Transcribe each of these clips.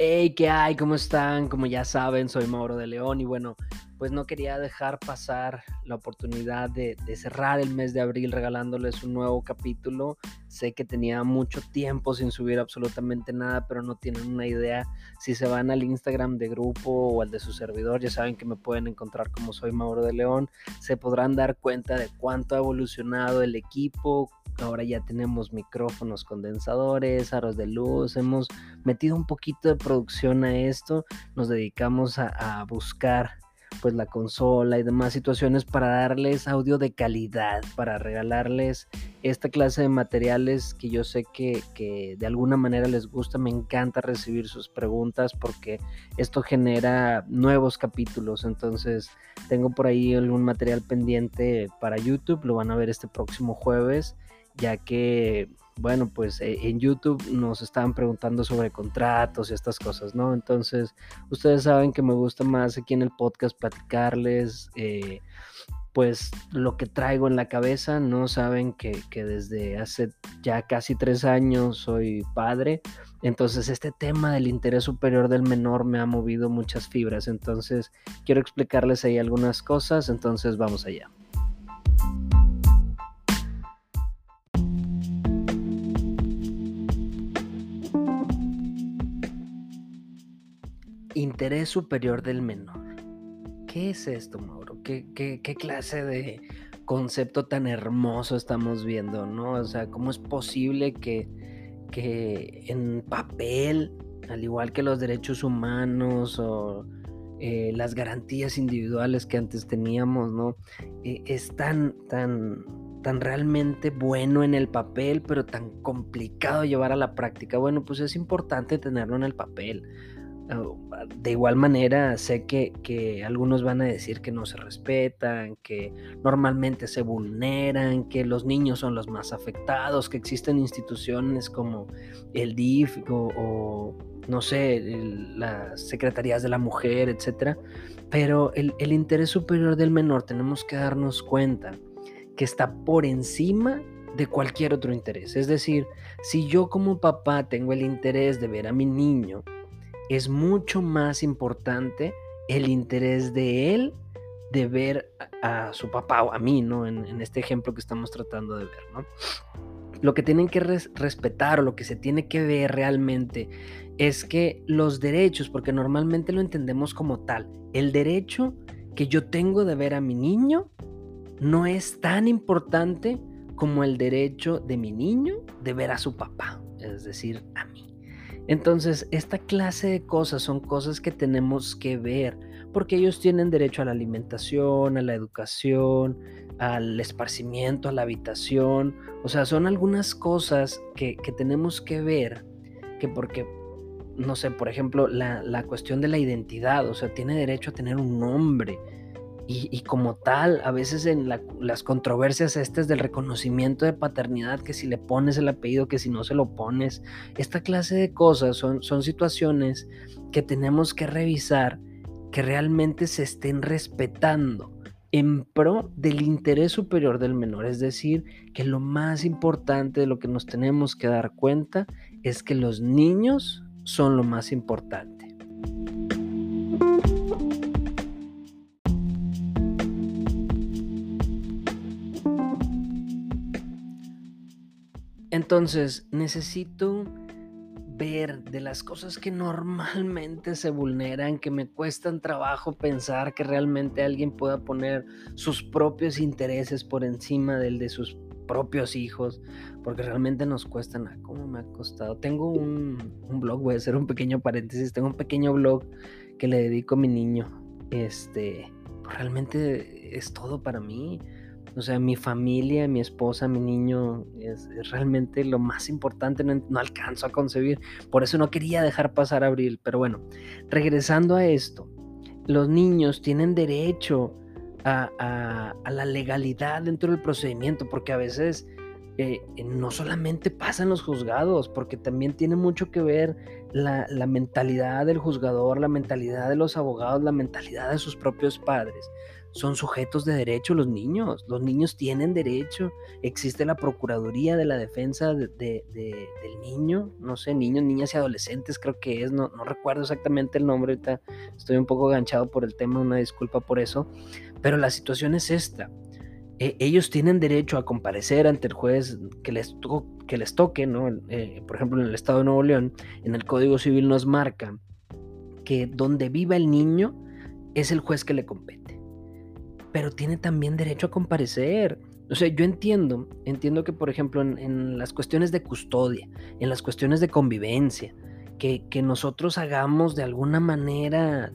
Hey, ¿qué hay? ¿Cómo están? Como ya saben, soy Mauro de León y bueno, pues no quería dejar pasar la oportunidad de, cerrar el mes de abril regalándoles un nuevo capítulo. Sé que tenía mucho tiempo sin subir absolutamente nada, pero no tienen una idea. Si se van al Instagram de grupo o al de su servidor, ya saben que me pueden encontrar como soy Mauro de León. Se podrán dar cuenta de cuánto ha evolucionado el equipo, Ahora ya tenemos micrófonos condensadores, aros de luz, hemos metido un poquito de producción a esto, nos dedicamos a, buscar pues la consola y demás situaciones para darles audio de calidad, para regalarles esta clase de materiales que yo sé que, que, de alguna manera les gusta. Me encanta recibir sus preguntas porque esto genera nuevos capítulos. Entonces tengo por ahí algún material pendiente para YouTube, lo van a ver este próximo jueves ya que, bueno, pues e, en YouTube nos estaban preguntando sobre contratos y estas cosas, ¿no? Entonces, ustedes saben que me gusta más aquí en el podcast platicarles, eh, pues lo que traigo en la cabeza, ¿no? Saben que, que desde hace ya casi tres años soy padre, entonces este tema del interés superior del menor me ha movido muchas fibras, entonces quiero explicarles ahí algunas cosas, entonces vamos allá. Interés superior del menor. ¿Qué es esto, Mauro? ¿Qué, clase de concepto tan hermoso estamos viendo, no? O sea, ¿cómo es posible que, que en papel, al igual que los derechos humanos o eh, las garantías individuales que antes teníamos, ¿no? Eh, es tan, tan, tan realmente bueno en el papel, pero tan complicado llevar a la práctica. Bueno, pues es importante tenerlo en el papel. De igual manera, sé que, algunos van a decir que no se respetan, que normalmente se vulneran, que los niños son los más afectados, que existen instituciones como el DIF o, no sé, las secretarías de la mujer, etc. Pero el, el interés superior del menor tenemos que darnos cuenta que está por encima de cualquier otro interés. Es decir, si yo como papá tengo el interés de ver a mi niño, es mucho más importante el interés de él de ver a, su papá o a mí, ¿no? En, este ejemplo que estamos tratando de ver, ¿no? Lo que tienen que respetar lo que se tiene que ver realmente es que los derechos, porque normalmente lo entendemos como tal, el derecho que yo tengo de ver a mi niño no es tan importante como el derecho de mi niño de ver a su papá, es decir, a mí. Entonces, esta clase de cosas son cosas que tenemos que ver, porque ellos tienen derecho a la alimentación, a la educación, al esparcimiento, a la habitación. O sea, son algunas cosas que, tenemos que ver, que porque, no sé, por ejemplo, la, la cuestión de la identidad, o sea, tiene derecho a tener un nombre, y, como tal, a veces en las controversias estas del reconocimiento de paternidad, que si le pones el apellido, que si no se lo pones, esta clase de cosas son, son situaciones que tenemos que revisar que realmente se estén respetando en pro del interés superior del menor. Es decir, que lo más importante de lo que nos tenemos que dar cuenta es que los niños son lo más importante. Entonces, necesito ver de las cosas que normalmente se vulneran, que me cuestan trabajo pensar que realmente alguien pueda poner sus propios intereses por encima del de sus propios hijos, porque realmente nos cuestan, ah, ¿cómo me ha costado? Tengo un, un, blog, voy a hacer un pequeño paréntesis, tengo un pequeño blog que le dedico a mi niño, este, pues realmente es todo para mí, o sea, mi familia, mi esposa, mi niño es, realmente lo más importante, no, alcanzo a concebir. Por eso no quería dejar pasar abril. Pero bueno, regresando a esto, los niños tienen derecho a, la legalidad dentro del procedimiento, porque a veces eh, no solamente pasa en los juzgados, porque también tiene mucho que ver la, mentalidad del juzgador, la mentalidad de los abogados, la mentalidad de sus propios padres. son sujetos de derecho los niños. Los niños tienen derecho. Existe la Procuraduría de la Defensa de, del Niño. No sé, niños, niñas y adolescentes creo que es. No, recuerdo exactamente el nombre. Ahorita estoy un poco ganchado por el tema. Una disculpa por eso. Pero la situación es esta. E, ellos tienen derecho a comparecer ante el juez que les, que les toque, ¿no? Eh, por ejemplo, en el Estado de Nuevo León, en el Código Civil nos marca que donde viva el niño es el juez que le compete. Pero tiene también derecho a comparecer. O sea, yo entiendo, entiendo que, por ejemplo, en, las cuestiones de custodia, en las cuestiones de convivencia, que, que nosotros hagamos de alguna manera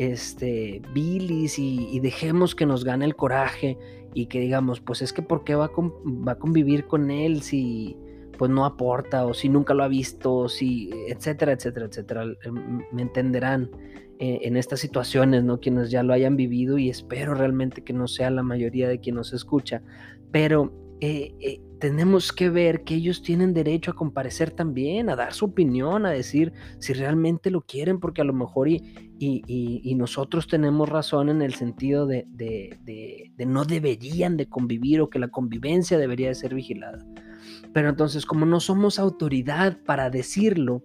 este, bilis y, dejemos que nos gane el coraje y que digamos, pues es que ¿por qué va va a convivir con él si pues no aporta o si nunca lo ha visto, si, etcétera, etcétera, etcétera. Me entenderán eh, en estas situaciones, ¿no? Quienes ya lo hayan vivido y espero realmente que no sea la mayoría de quien nos escucha, pero eh, eh, tenemos que ver que ellos tienen derecho a comparecer también, a dar su opinión, a decir si realmente lo quieren, porque a lo mejor y, y, nosotros tenemos razón en el sentido de, de, de, no deberían de convivir o que la convivencia debería de ser vigilada. Pero entonces como no somos autoridad para decirlo,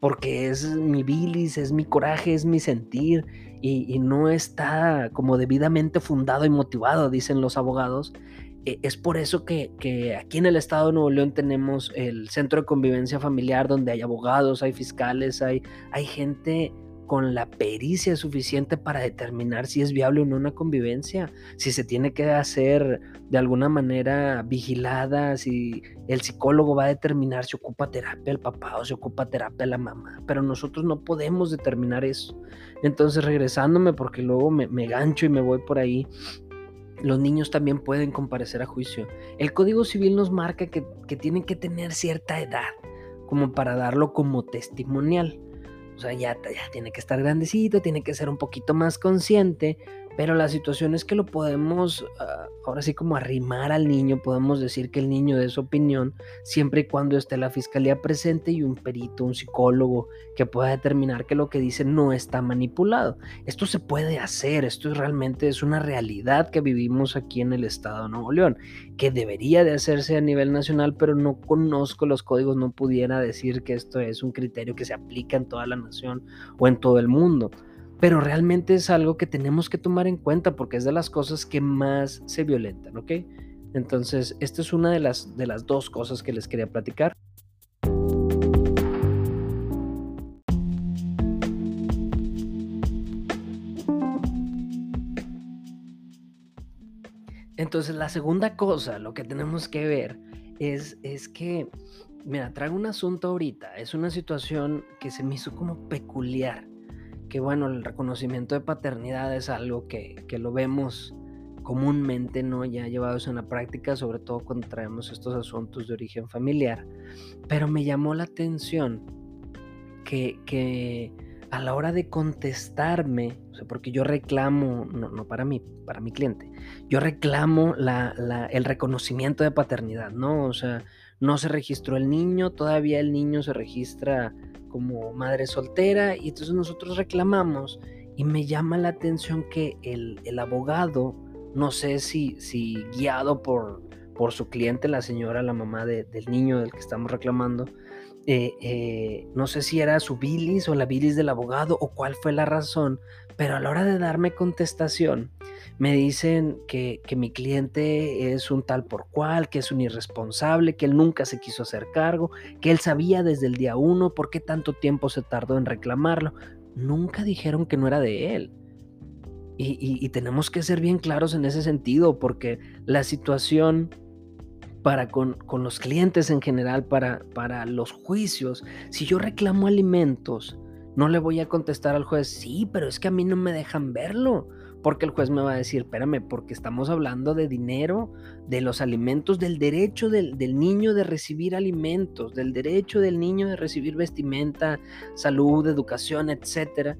porque es mi bilis, es mi coraje, es mi sentir y no está como debidamente fundado y motivado, dicen los abogados, e, es por eso que, aquí en el estado de Nuevo León tenemos el centro de convivencia familiar donde hay abogados, hay fiscales, hay, hay gente con la pericia suficiente para determinar si es viable o no una convivencia, si se tiene que hacer de alguna manera vigilada, si el psicólogo va a determinar si ocupa terapia el papá o si ocupa terapia la mamá, pero nosotros no podemos determinar eso. Entonces regresándome, porque luego me, me gancho y me voy por ahí, los niños también pueden comparecer a juicio. El Código Civil nos marca que, tienen que tener cierta edad como para darlo como testimonial. O sea, ya, ya tiene que estar grandecito, tiene que ser un poquito más consciente, pero la situación es que lo podemos, ah, ahora sí como arrimar al niño, podemos decir que el niño dé su opinión, siempre y cuando esté la fiscalía presente y un perito, un psicólogo, que pueda determinar que lo que dice no está manipulado. Esto se puede hacer, esto realmente es una realidad que vivimos aquí en el estado de Nuevo León, que debería de hacerse a nivel nacional, pero no conozco los códigos, no pudiera decir que esto es un criterio que se aplica en toda la nación o en todo el mundo pero realmente es algo que tenemos que tomar en cuenta porque es de las cosas que más se violentan, ¿ok? Entonces, esta es una de las, de las dos cosas que les quería platicar. Entonces, la segunda cosa, lo que tenemos que ver es, es que, mira, traigo un asunto ahorita, es una situación que se me hizo como peculiar que bueno, el reconocimiento de paternidad es algo que, lo vemos comúnmente, ¿no? Ya llevados en la práctica, sobre todo cuando traemos estos asuntos de origen familiar. Pero me llamó la atención que, a la hora de contestarme, o sea, porque yo reclamo, no, no para mí, para mi cliente, yo reclamo la, el reconocimiento de paternidad, ¿no? O sea, no se registró el niño, todavía el niño se registra como madre soltera y entonces nosotros reclamamos y me llama la atención que el, abogado, no sé si, si guiado por, por su cliente, la señora, la mamá del niño del que estamos reclamando, eh, eh, no sé si era su bilis o la bilis del abogado o cuál fue la razón, pero a la hora de darme contestación, me dicen que, mi cliente es un tal por cual, que es un irresponsable, que él nunca se quiso hacer cargo, que él sabía desde el día uno por qué tanto tiempo se tardó en reclamarlo. Nunca dijeron que no era de él. Y, tenemos que ser bien claros en ese sentido, porque la situación para con, los clientes en general, para, para los juicios, si yo reclamo alimentos, no le voy a contestar al juez, sí, pero es que a mí no me dejan verlo porque el juez me va a decir, espérame, porque estamos hablando de dinero, de los alimentos, del derecho del, niño de recibir alimentos, del derecho del niño de recibir vestimenta, salud, educación, etcétera.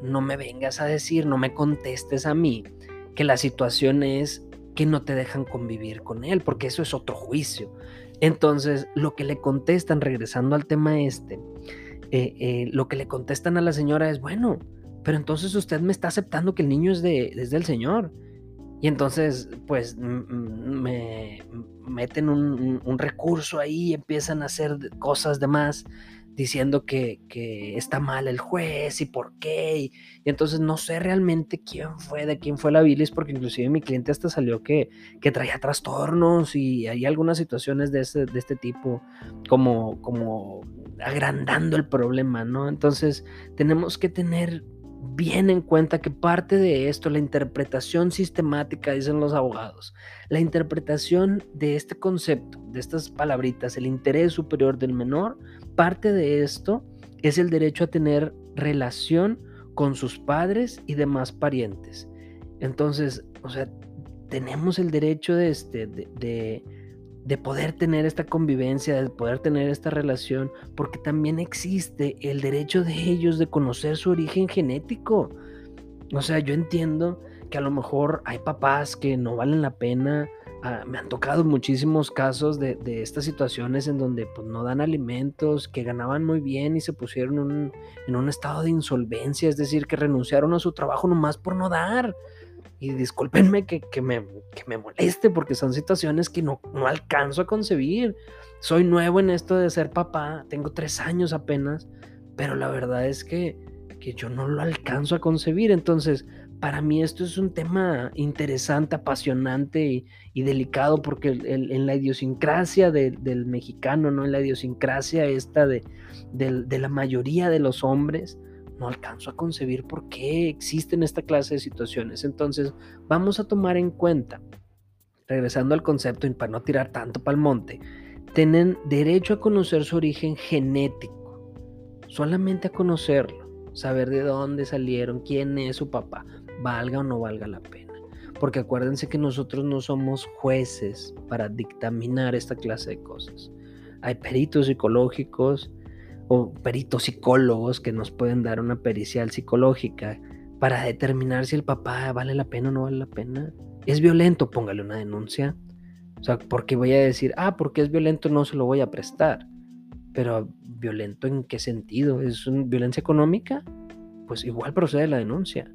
No me vengas a decir, no me contestes a mí que la situación es que no te dejan convivir con él, porque eso es otro juicio. Entonces, lo que le contestan, regresando al tema este, eh, eh, lo que le contestan a la señora es, bueno, pero entonces usted me está aceptando que el niño es, de, del Señor. Y entonces, pues, me meten un, recurso ahí, empiezan a hacer cosas de más, diciendo que, está mal el juez y por qué. Y, entonces no sé realmente quién fue, de quién fue la bilis, porque inclusive mi cliente hasta salió que, que traía trastornos y hay algunas situaciones de este, de este tipo, como, como agrandando el problema, ¿no? Entonces tenemos que tener bien en cuenta que parte de esto, la interpretación sistemática, dicen los abogados, la interpretación de este concepto, de estas palabritas, el interés superior del menor, parte de esto es el derecho a tener relación con sus padres y demás parientes. Entonces, o sea, tenemos el derecho de, este, de de poder tener esta convivencia, de poder tener esta relación, porque también existe el derecho de ellos de conocer su origen genético. O sea, yo entiendo que a lo mejor hay papás que no valen la pena. Ah, me han tocado muchísimos casos de, estas situaciones en donde pues, no dan alimentos, que ganaban muy bien y se pusieron en un estado de insolvencia, es decir, que renunciaron a su trabajo nomás por no dar y discúlpenme que, me, me, moleste porque son situaciones que no, no alcanzo a concebir. Soy nuevo en esto de ser papá, tengo tres años apenas, pero la verdad es que, que yo no lo alcanzo a concebir. Entonces, para mí esto es un tema interesante, apasionante y, delicado porque en la idiosincrasia del mexicano, ¿no? En la idiosincrasia esta de, de la mayoría de los hombres, no alcanzo a concebir por qué existen esta clase de situaciones. Entonces, vamos a tomar en cuenta, regresando al concepto y para no tirar tanto para el monte, tienen derecho a conocer su origen genético, solamente a conocerlo, saber de dónde salieron, quién es su papá, valga o no valga la pena. Porque acuérdense que nosotros no somos jueces para dictaminar esta clase de cosas. Hay peritos psicológicos, o peritos psicólogos que nos pueden dar una pericial psicológica para determinar si el papá vale la pena o no vale la pena. ¿Es violento? Póngale una denuncia. O sea, porque voy a decir, ah, porque es violento no se lo voy a prestar. Pero violento en qué sentido? ¿Es una violencia económica? Pues igual procede la denuncia.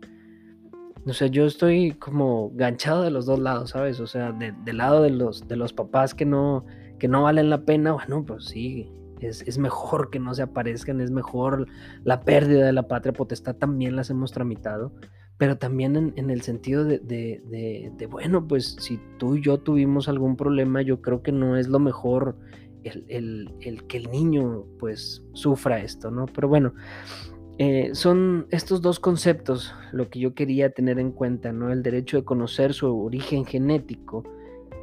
O sea, yo estoy como ganchado de los dos lados, ¿sabes? O sea, del lado de los, de los papás que no, que no valen la pena, bueno, pues sí, es, mejor que no se aparezcan, es mejor la pérdida de la patria potestad, también las hemos tramitado, pero también en, el sentido de, bueno, pues si tú y yo tuvimos algún problema, yo creo que no es lo mejor el, que el niño pues sufra esto, ¿no? Pero bueno, eh, son estos dos conceptos lo que yo quería tener en cuenta, ¿no? El derecho de conocer su origen genético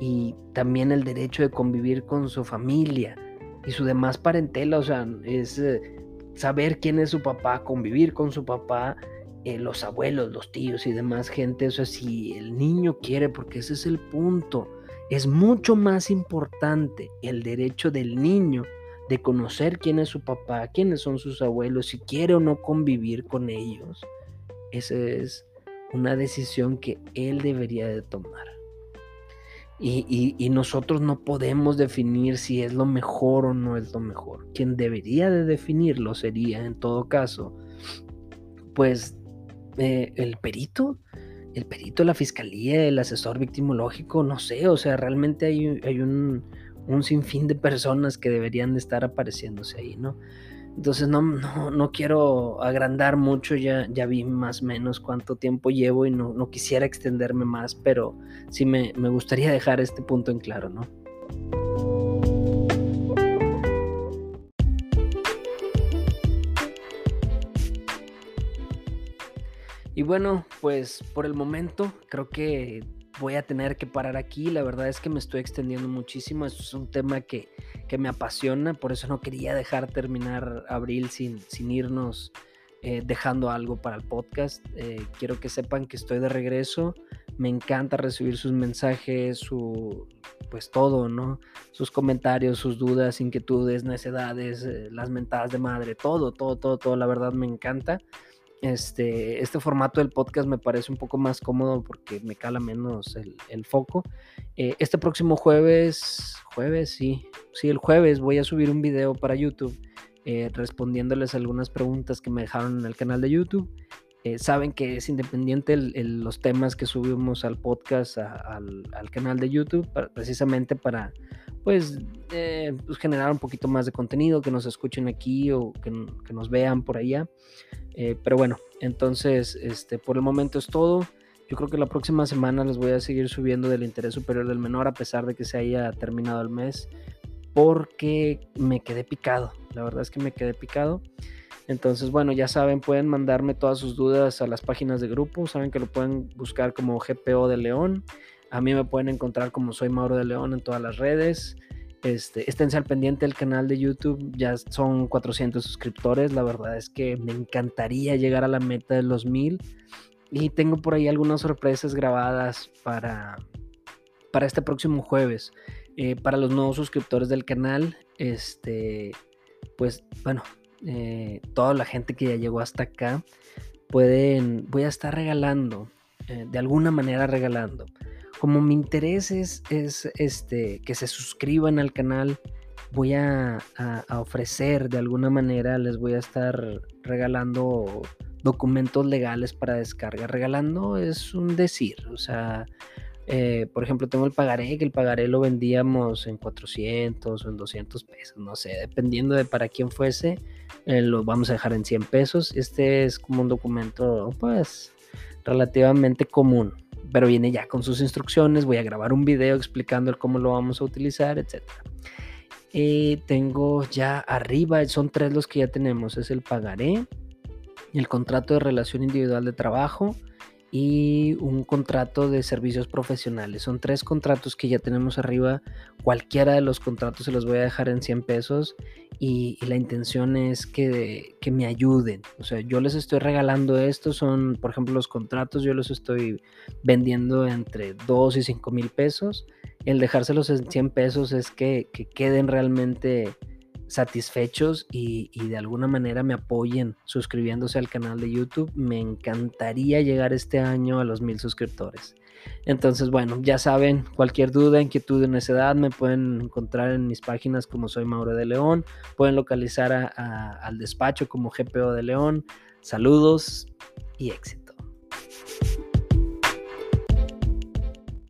y también el derecho de convivir con su familia y su demás parentela, o sea, es eh, saber quién es su papá, convivir con su papá, eh, los abuelos, los tíos y demás gente, o sea, si el niño quiere, porque ese es el punto, es mucho más importante el derecho del niño de conocer quién es su papá, quiénes son sus abuelos, si quiere o no convivir con ellos. Esa es una decisión que él debería de tomar. Y, nosotros no podemos definir si es lo mejor o no es lo mejor. Quien debería de definirlo sería, en todo caso, pues eh, el perito, el perito, la fiscalía, el asesor victimológico, no sé, o sea, realmente hay, un sinfín de personas que deberían de estar apareciéndose ahí, ¿no? Entonces no, no, quiero agrandar mucho, ya, ya vi más o menos cuánto tiempo llevo y no, no quisiera extenderme más, pero sí me, me, gustaría dejar este punto en claro, ¿no? Y bueno, pues por el momento creo que voy a tener que parar aquí. La verdad es que me estoy extendiendo muchísimo. Es un tema que, me apasiona, por eso no quería dejar terminar abril sin, sin irnos eh, dejando algo para el podcast. Eh, quiero que sepan que estoy de regreso. Me encanta recibir sus mensajes, su pues todo, ¿no? Sus comentarios, sus dudas, inquietudes, necedades, eh, las mentadas de madre, todo, todo, todo, todo. La verdad me encanta. Este, este formato del podcast me parece un poco más cómodo porque me cala menos el, foco. Eh, este próximo jueves, jueves, sí, sí, el jueves voy a subir un video para YouTube eh, respondiéndoles algunas preguntas que me dejaron en el canal de YouTube. Eh, saben que es independiente los temas que subimos al podcast, al, canal de YouTube, precisamente para pues, eh, pues, generar un poquito más de contenido, que nos escuchen aquí o que, nos vean por allá. Eh, pero bueno, entonces este, por el momento es todo. Yo creo que la próxima semana les voy a seguir subiendo del interés superior del menor a pesar de que se haya terminado el mes porque me quedé picado. La verdad es que me quedé picado. Entonces, bueno, ya saben, pueden mandarme todas sus dudas a las páginas de grupo. Saben que lo pueden buscar como GPO de León. A mí me pueden encontrar como soy Mauro de León en todas las redes. Este, esténse al pendiente del canal de YouTube. Ya son 400 suscriptores. La verdad es que me encantaría llegar a la meta de los 1000. Y tengo por ahí algunas sorpresas grabadas para, para este próximo jueves. Eh, para los nuevos suscriptores del canal, este, pues bueno, eh, toda la gente que ya llegó hasta acá, pueden, voy a estar regalando, eh, de alguna manera regalando. Como mi interés es, este, que se suscriban al canal, voy a, ofrecer de alguna manera, les voy a estar regalando documentos legales para descarga. Regalando es un decir, o sea, eh, por ejemplo, tengo el pagaré, que el pagaré lo vendíamos en 400 o en 200 pesos, no sé, dependiendo de para quién fuese, eh, lo vamos a dejar en 100 pesos. Este es como un documento, pues, relativamente común, pero viene ya con sus instrucciones. Voy a grabar un video explicando cómo lo vamos a utilizar, etc. Y tengo ya arriba, son tres los que ya tenemos, es el pagaré, el contrato de relación individual de trabajo, y un contrato de servicios profesionales. Son tres contratos que ya tenemos arriba. Cualquiera de los contratos se los voy a dejar en 100 pesos y, la intención es que, que, me ayuden. O sea, yo les estoy regalando esto. Son, por ejemplo, los contratos, yo los estoy vendiendo entre 2 y 5 mil pesos. El dejárselos en 100 pesos es que, que queden realmente satisfechos y, de alguna manera me apoyen suscribiéndose al canal de YouTube. Me encantaría llegar este año a los mil suscriptores. Entonces, bueno, ya saben, cualquier duda, inquietud en esa edad me pueden encontrar en mis páginas como soy Mauro de León. Pueden localizar al despacho como GPO de León. Saludos y éxito.